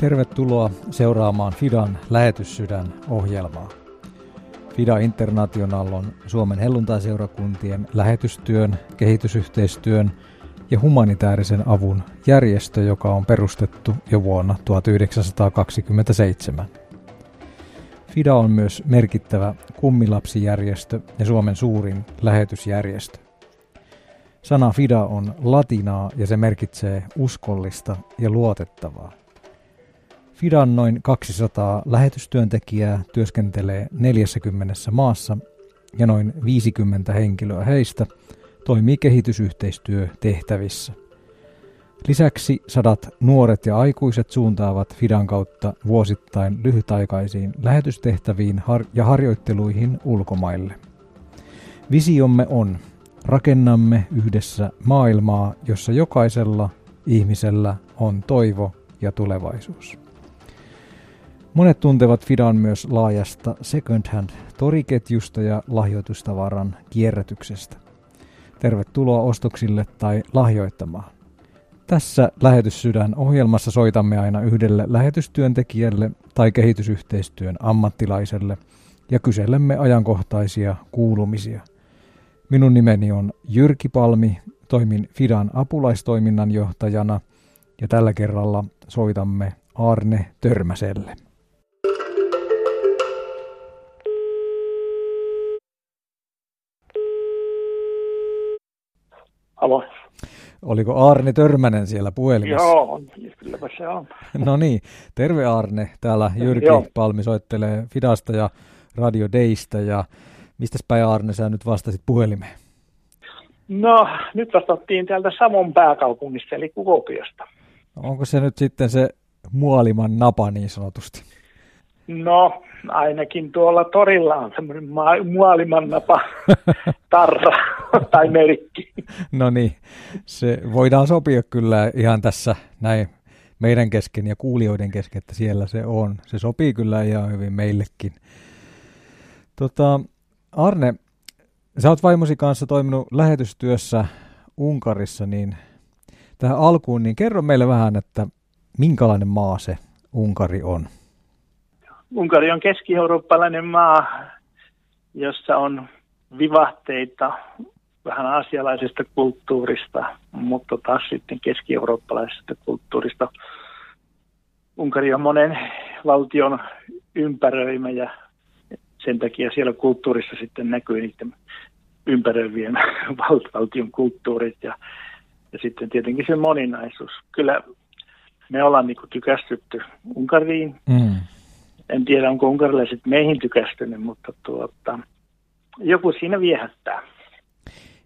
Tervetuloa seuraamaan Fidan lähetyssydän ohjelmaa. Fida International on Suomen helluntaiseurakuntien lähetystyön, kehitysyhteistyön ja humanitaarisen avun järjestö, joka on perustettu jo vuonna 1927. FIDA on myös merkittävä kummilapsijärjestö ja Suomen suurin lähetysjärjestö. Sana FIDA on latinaa ja se merkitsee uskollista ja luotettavaa. FIDAn noin 200 lähetystyöntekijää työskentelee 40 maassa ja noin 50 henkilöä heistä toimii kehitysyhteistyötehtävissä. Lisäksi sadat nuoret ja aikuiset suuntaavat Fidan kautta vuosittain lyhytaikaisiin lähetystehtäviin ja harjoitteluihin ulkomaille. Visiomme on, rakennamme yhdessä maailmaa, jossa jokaisella ihmisellä on toivo ja tulevaisuus. Monet tuntevat Fidan myös laajasta second-hand toriketjusta ja lahjoitustavaran kierrätyksestä. Tervetuloa ostoksille tai lahjoittamaan. Tässä Lähetyssydän ohjelmassa soitamme aina yhdelle lähetystyöntekijälle tai kehitysyhteistyön ammattilaiselle ja kyselemme ajankohtaisia kuulumisia. Minun nimeni on Jyrki Palmi, toimin Fidan apulaistoiminnan johtajana ja tällä kerralla soitamme Arne Törmäselle. Alo. Oliko Arne Törmänen siellä puhelimessa? Joo, kylläpä se on. No niin, terve Arne. Täällä Jyrki Joo. Palmi soittelee Fidasta ja Radio Daystä ja mistä päin Arne sä nyt vastasit puhelimeen? No, nyt vastattiin täältä Samon pääkaupungista, eli Kuopiosta. Onko se nyt sitten se muoliman napa niin sanotusti? No, ainakin tuolla torilla on semmoinen muolimannapa tarra tai merkki. No niin, se voidaan sopia kyllä ihan tässä näin meidän kesken ja kuulijoiden kesken, että siellä se on. Se sopii kyllä ihan hyvin meillekin. Tota, Arne, sä oot vaimosi kanssa toiminut lähetystyössä Unkarissa, niin tähän alkuun, niin kerro meille vähän, että minkälainen maa se Unkari on? Unkari on keski-eurooppalainen maa, jossa on vivahteita vähän asialaisesta kulttuurista, mutta taas sitten keski-eurooppalaisesta kulttuurista. Unkari on monen valtion ympäröimä ja sen takia siellä kulttuurissa sitten näkyy niiden ympäröivien valtion kulttuurit ja, ja sitten tietenkin se moninaisuus. Kyllä me ollaan niin tykästytty Unkariin. Mm en tiedä, onko unkarilaiset meihin tykästynyt, mutta tuota, joku siinä viehättää.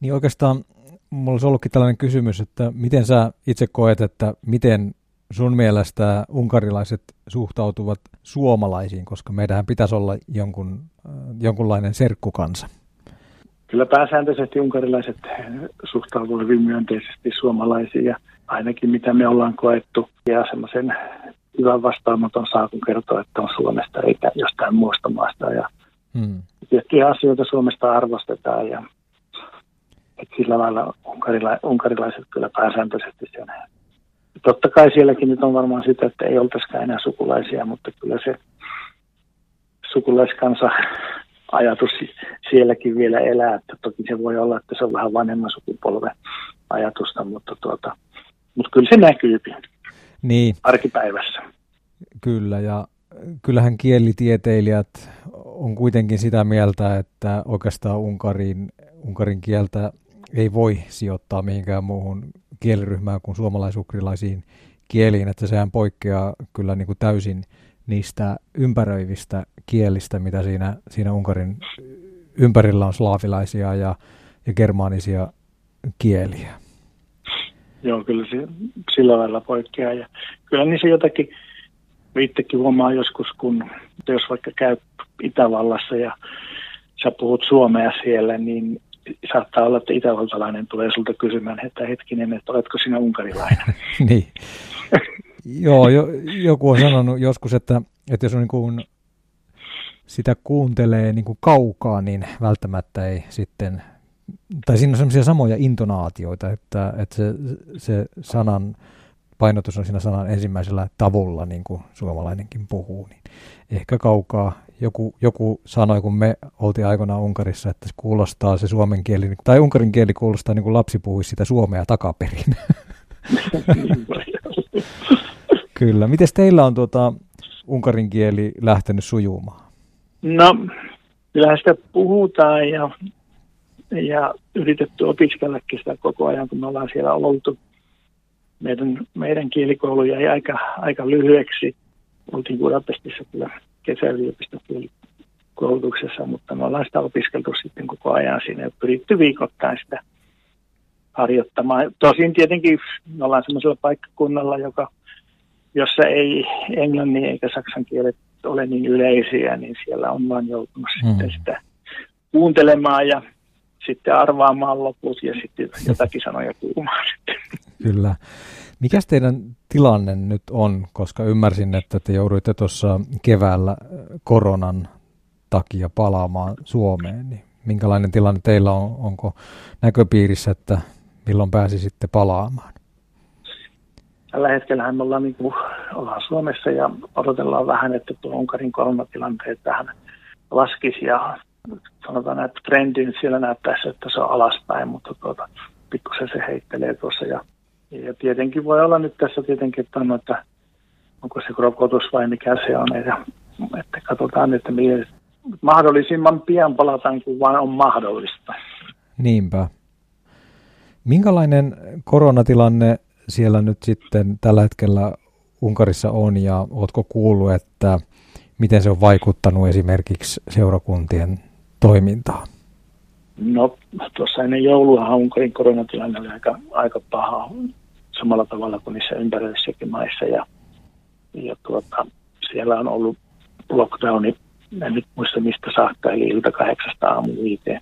Niin oikeastaan mulla olisi ollutkin tällainen kysymys, että miten sä itse koet, että miten sun mielestä unkarilaiset suhtautuvat suomalaisiin, koska meidän pitäisi olla jonkun, äh, jonkunlainen serkkukansa? Kyllä pääsääntöisesti unkarilaiset suhtautuvat hyvin myönteisesti suomalaisiin ja ainakin mitä me ollaan koettu ja semmoisen hyvän vastaanoton saa, kun kertoo, että on Suomesta eikä jostain muusta maasta. Ja hmm. Tiettyjä asioita Suomesta arvostetaan ja että sillä lailla unkarila- unkarilaiset kyllä pääsääntöisesti sen. Totta kai sielläkin nyt on varmaan sitä, että ei oltaisikaan enää sukulaisia, mutta kyllä se sukulaiskansa ajatus sielläkin vielä elää. Että toki se voi olla, että se on vähän vanhemman sukupolven ajatusta, mutta, tuota, mutta kyllä se näkyy niin. arkipäivässä. Kyllä, ja kyllähän kielitieteilijät on kuitenkin sitä mieltä, että oikeastaan Unkarin, Unkarin kieltä ei voi sijoittaa mihinkään muuhun kieliryhmään kuin suomalaisukrilaisiin kieliin, että sehän poikkeaa kyllä niin kuin täysin niistä ympäröivistä kielistä, mitä siinä, siinä Unkarin ympärillä on slaavilaisia ja, ja germaanisia kieliä. Joo, kyllä se sillä lailla poikkeaa. Ja kyllä niissä jotakin, itsekin huomaa joskus, kun jos vaikka käy Itävallassa ja sä puhut suomea siellä, niin saattaa olla, että itävaltalainen tulee sulta kysymään, että hetkinen, että oletko sinä unkarilainen? niin. Joo, jo, joku on sanonut joskus, että, että jos on niin kuin sitä kuuntelee niin kuin kaukaa, niin välttämättä ei sitten tai siinä on sellaisia samoja intonaatioita, että, että se, se sanan painotus on siinä sanan ensimmäisellä tavulla, niin kuin suomalainenkin puhuu, niin ehkä kaukaa. Joku, joku sanoi, kun me oltiin aikoinaan Unkarissa, että se kuulostaa se suomen kieli, tai unkarin kieli kuulostaa niin kuin lapsi puhuisi sitä suomea takaperin. Kyllä. Miten teillä on tuota unkarin kieli lähtenyt sujumaan? No, kyllähän sitä puhutaan ja, ja yritetty opiskellakin sitä koko ajan, kun me ollaan siellä oltu. Meidän, meidän kielikoulu jäi aika, aika lyhyeksi. Oltiin Budapestissa kyllä kesäyliopiston koulutuksessa, mutta me ollaan sitä opiskeltu sitten koko ajan siinä ja pyritty viikoittain sitä harjoittamaan. Tosin tietenkin me ollaan sellaisella paikkakunnalla, joka, jossa ei englannin eikä saksan kielet ole niin yleisiä, niin siellä on vaan joutunut mm. sitten sitä kuuntelemaan ja sitten arvaamaan loput ja sitten jotakin sanoja puhumaan Kyllä. Mikäs teidän tilanne nyt on, koska ymmärsin, että te jouduitte tuossa keväällä koronan takia palaamaan Suomeen, niin minkälainen tilanne teillä on? Onko näköpiirissä, että milloin pääsisitte palaamaan? Tällä hetkellä me ollaan, niin kuin, ollaan Suomessa ja odotellaan vähän, että tuo Unkarin koronatilanteet vähän laskisi ja sanotaan, että trendi siellä näyttäisi, että se on alaspäin, mutta tuota, pikkusen se heittelee tuossa ja, ja tietenkin voi olla nyt tässä tietenkin, että, on, että onko se rokotus vai mikä se on, että, että katsotaan, että mahdollisimman pian palataan, kun vain on mahdollista. Niinpä. Minkälainen koronatilanne siellä nyt sitten tällä hetkellä Unkarissa on ja oletko kuullut, että miten se on vaikuttanut esimerkiksi seurakuntien toimintaan? No tuossa ennen joulua Unkarin koronatilanne oli aika, aika paha samalla tavalla kuin niissä ympäristöissäkin maissa ja, ja tuota, siellä on ollut lockdowni, en nyt muista mistä saakka, eli ilta kahdeksasta aamu viiteen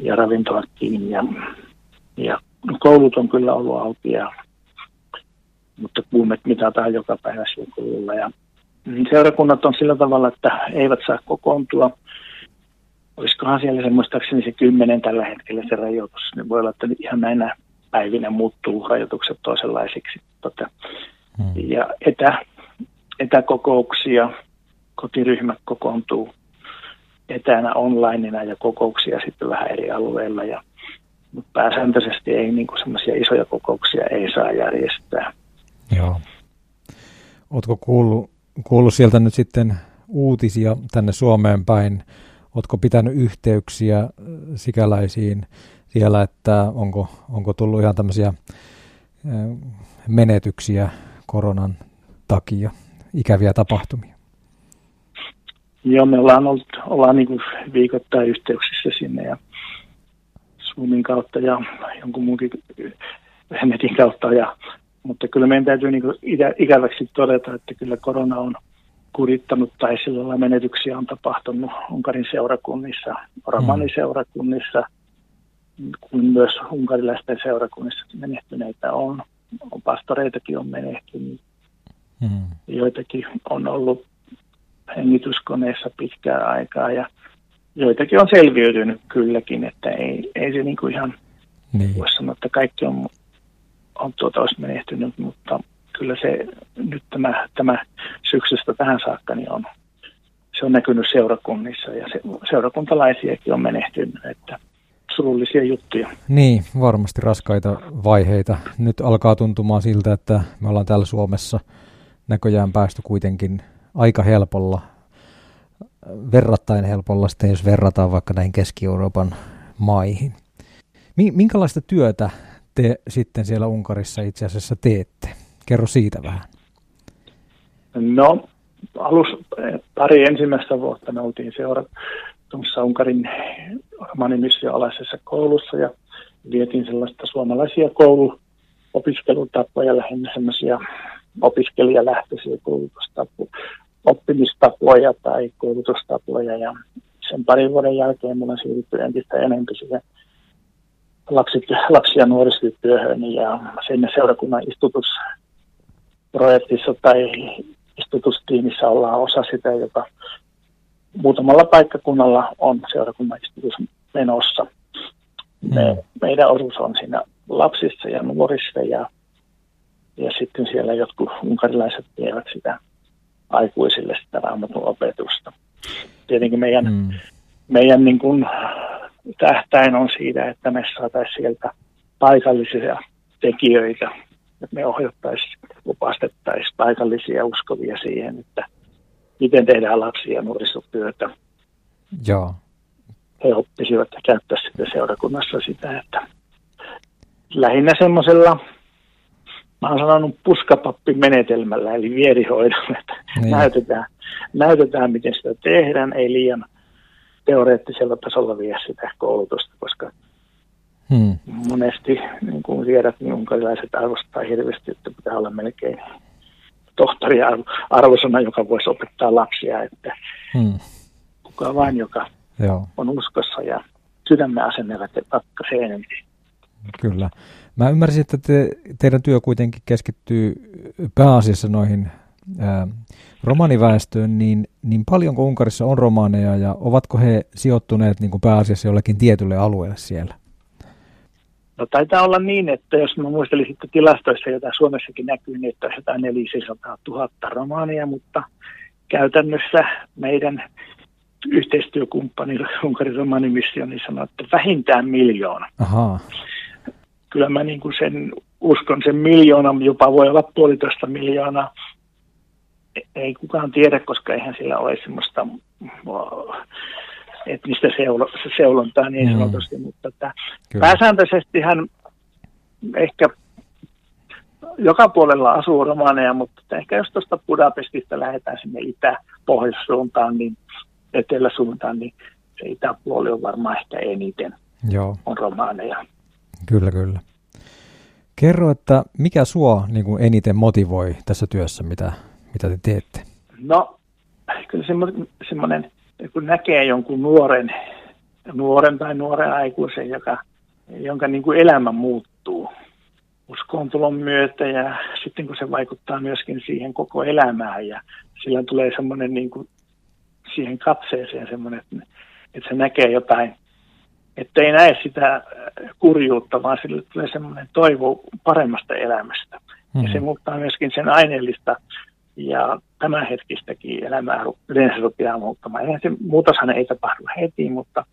ja ravintolat kiinni ja, ja koulut on kyllä ollut auki, ja, mutta kuumet mitataan joka päivä koululla. Ja seurakunnat on sillä tavalla, että eivät saa kokoontua. Olisikohan siellä se muistaakseni se kymmenen tällä hetkellä se rajoitus. Niin voi olla, että ihan näinä päivinä muuttuu rajoitukset toisenlaisiksi. Tota, hmm. Ja etä, etäkokouksia, kotiryhmät kokoontuu etänä onlineina ja kokouksia sitten vähän eri alueilla. Ja mutta pääsääntöisesti ei niin semmoisia isoja kokouksia ei saa järjestää. Joo. Oletko kuullut, kuullut sieltä nyt sitten uutisia tänne Suomeen päin? Oletko pitänyt yhteyksiä äh, sikäläisiin siellä, että onko, onko tullut ihan tämmöisiä äh, menetyksiä koronan takia, ikäviä tapahtumia? Joo, me ollaan, ollut, ollaan niin viikoittain yhteyksissä sinne ja Zoomin kautta ja jonkun muunkin netin kautta. Ja, mutta kyllä meidän täytyy niin ikä, ikäväksi todeta, että kyllä korona on kurittanut tai sillä menetyksiä on tapahtunut Unkarin seurakunnissa, romaniseurakunnissa, kuin myös unkarilaisten seurakunnissa menehtyneitä on. on pastoreitakin on menehtynyt. Hmm. Joitakin on ollut hengityskoneessa pitkää aikaa ja joitakin on selviytynyt kylläkin, että ei, ei se niin kuin ihan niin. voi sanoa, että kaikki on, on tuota, olisi menehtynyt, mutta kyllä se nyt tämä, tämä syksystä tähän saakka niin on, se on näkynyt seurakunnissa ja se, seurakuntalaisiakin on menehtynyt, että surullisia juttuja. Niin, varmasti raskaita vaiheita. Nyt alkaa tuntumaan siltä, että me ollaan täällä Suomessa näköjään päästy kuitenkin aika helpolla verrattain helpolla sitten, jos verrataan vaikka näihin Keski-Euroopan maihin. Minkälaista työtä te sitten siellä Unkarissa itse asiassa teette? Kerro siitä vähän. No, alus pari ensimmäistä vuotta me oltiin seuratumassa Unkarin romanimissio alaisessa koulussa ja vietiin sellaista suomalaisia kouluopiskelutapoja, lähinnä semmoisia opiskelijalähtöisiä koulutustapoja oppimistapoja tai koulutustapoja ja sen parin vuoden jälkeen mulla siirrytty entistä enemmän siihen lapsi, lapsi- ja nuorisotyöhön ja sinne seurakunnan istutusprojektissa tai istutustiimissä ollaan osa sitä, joka muutamalla paikkakunnalla on seurakunnan istutus menossa. Me, mm. Meidän osuus on siinä lapsissa ja nuorissa ja ja sitten siellä jotkut unkarilaiset vievät sitä aikuisille sitä raamatun opetusta. Tietenkin meidän, mm. meidän niin kuin tähtäin on siitä, että me saataisiin sieltä paikallisia tekijöitä, että me ohjattaisiin, opastettaisiin paikallisia uskovia siihen, että miten tehdään lapsia ja nuorisotyötä. Joo. He oppisivat ja käyttää sitten seurakunnassa sitä, että lähinnä semmoisella, mä oon sanonut puskapappimenetelmällä, eli vierihoidolla, että niin. näytetään, näytetään, miten sitä tehdään, ei liian teoreettisella tasolla vie sitä koulutusta, koska hmm. monesti, niin kuin tiedät, niin unkarilaiset arvostaa hirveästi, että pitää olla melkein tohtori arvosana, joka voisi opettaa lapsia, että hmm. kuka vain, joka Joo. on uskossa ja sydämen asennevat ja pakka enemmän. Kyllä. Mä ymmärsin, että te, teidän työ kuitenkin keskittyy pääasiassa noihin ää, romaniväestöön, niin, niin paljonko Unkarissa on romaaneja ja ovatko he sijoittuneet niin kuin pääasiassa jollekin tietylle alueelle siellä? No taitaa olla niin, että jos mä muistelisin että tilastoissa, joita Suomessakin näkyy, niin että 100 000 romaania, mutta käytännössä meidän yhteistyökumppani Unkarin romanimissio niin sanoi, että vähintään miljoona. Aha. Kyllä mä niin kuin sen uskon, sen miljoona, jopa voi olla puolitoista miljoonaa. Ei kukaan tiedä, koska eihän sillä ole semmoista etnistä seulo, seulontaa niin sanotusti, mm. mutta että pääsääntöisesti hän ehkä joka puolella asuu romaneja, mutta ehkä jos tuosta Budapestista lähdetään sinne itä-pohjoissuuntaan, niin eteläsuuntaan, niin se itäpuoli on varmaan ehkä eniten Joo. on romaaneja. Kyllä, kyllä. Kerro, että mikä sua niin kuin eniten motivoi tässä työssä, mitä, mitä te teette? No, kyllä semmoinen kun näkee jonkun nuoren, nuoren tai nuoren aikuisen, joka, jonka niin kuin elämä muuttuu uskoontulon myötä ja sitten kun se vaikuttaa myöskin siihen koko elämään ja sillä tulee semmoinen niin kuin siihen katseeseen semmoinen, että, että se näkee jotain, että ei näe sitä kurjuutta, vaan sille tulee semmoinen toivo paremmasta elämästä. Mm-hmm. Ja se muuttaa myöskin sen aineellista ja tämänhetkistäkin elämää yleensä rupeaa muuttamaan. Eihän se muutoshan ei tapahdu heti, mutta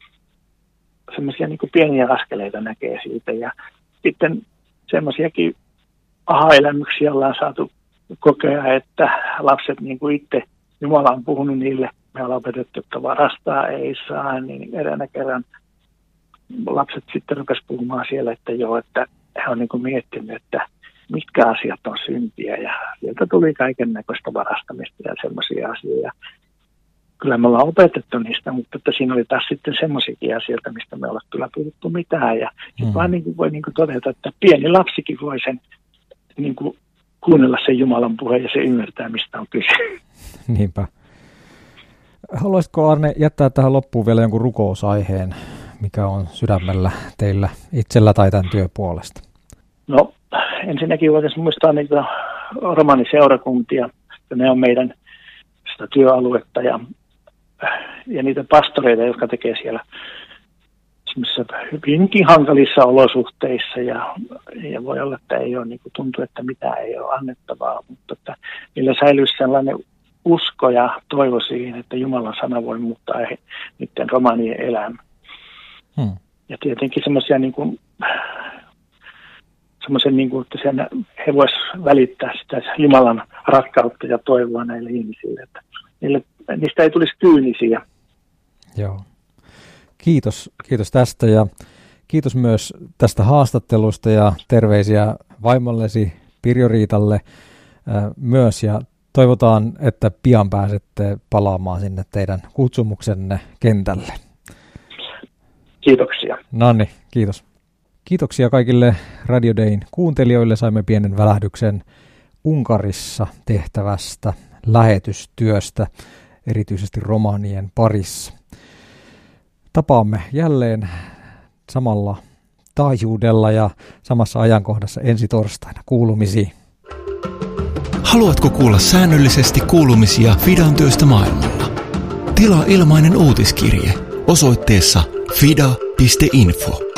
semmoisia niin pieniä askeleita näkee siitä. Ja sitten semmoisiakin aha-elämyksiä ollaan saatu kokea, että lapset niin kuin itse, Jumala on puhunut niille, me ollaan opetettu, että varastaa ei saa, niin eräänä kerran lapset sitten rupesivat puhumaan siellä, että joo, että he on niin kuin miettinyt, että mitkä asiat on syntiä ja sieltä tuli kaiken näköistä varastamista ja semmoisia asioita. Kyllä me ollaan opetettu niistä, mutta että siinä oli taas sitten semmoisiakin asioita, mistä me ollaan kyllä puhuttu mitään. Ja mm. vaan niin kuin voi niin kuin todeta, että pieni lapsikin voi sen niin kuin kuunnella sen Jumalan puheen ja se ymmärtää, mistä on kyse. Niinpä. Haluaisitko Arne jättää tähän loppuun vielä jonkun rukousaiheen, mikä on sydämellä teillä itsellä tai tämän työpuolesta? No ensinnäkin voitaisiin muistaa niitä romaniseurakuntia, ja ne on meidän sitä työaluetta ja, ja niitä pastoreita, jotka tekee siellä hyvinkin hankalissa olosuhteissa ja, ja voi olla, että ei ole, niin kuin tuntuu, että mitään ei ole annettavaa, mutta että niillä säilyisi sellainen usko ja toivo siihen, että Jumalan sana voi muuttaa niiden romanien elämä. Hmm. Ja tietenkin semmoisia niin kuin, semmoisen, niin kuin, että sen, he voisivat välittää sitä Jumalan rakkautta ja toivoa näille ihmisille, että niille, niistä ei tulisi kyynisiä. Joo. Kiitos, kiitos tästä ja kiitos myös tästä haastattelusta ja terveisiä vaimollesi Pirjo Riitalle äh, myös ja toivotaan, että pian pääsette palaamaan sinne teidän kutsumuksenne kentälle. Kiitoksia. Nonni, kiitos. Kiitoksia kaikille Radio Dayn kuuntelijoille. Saimme pienen välähdyksen Unkarissa tehtävästä lähetystyöstä, erityisesti romanien parissa. Tapaamme jälleen samalla taajuudella ja samassa ajankohdassa ensi torstaina kuulumisiin. Haluatko kuulla säännöllisesti kuulumisia Fidan työstä maailmalla? Tilaa ilmainen uutiskirje osoitteessa fida.info.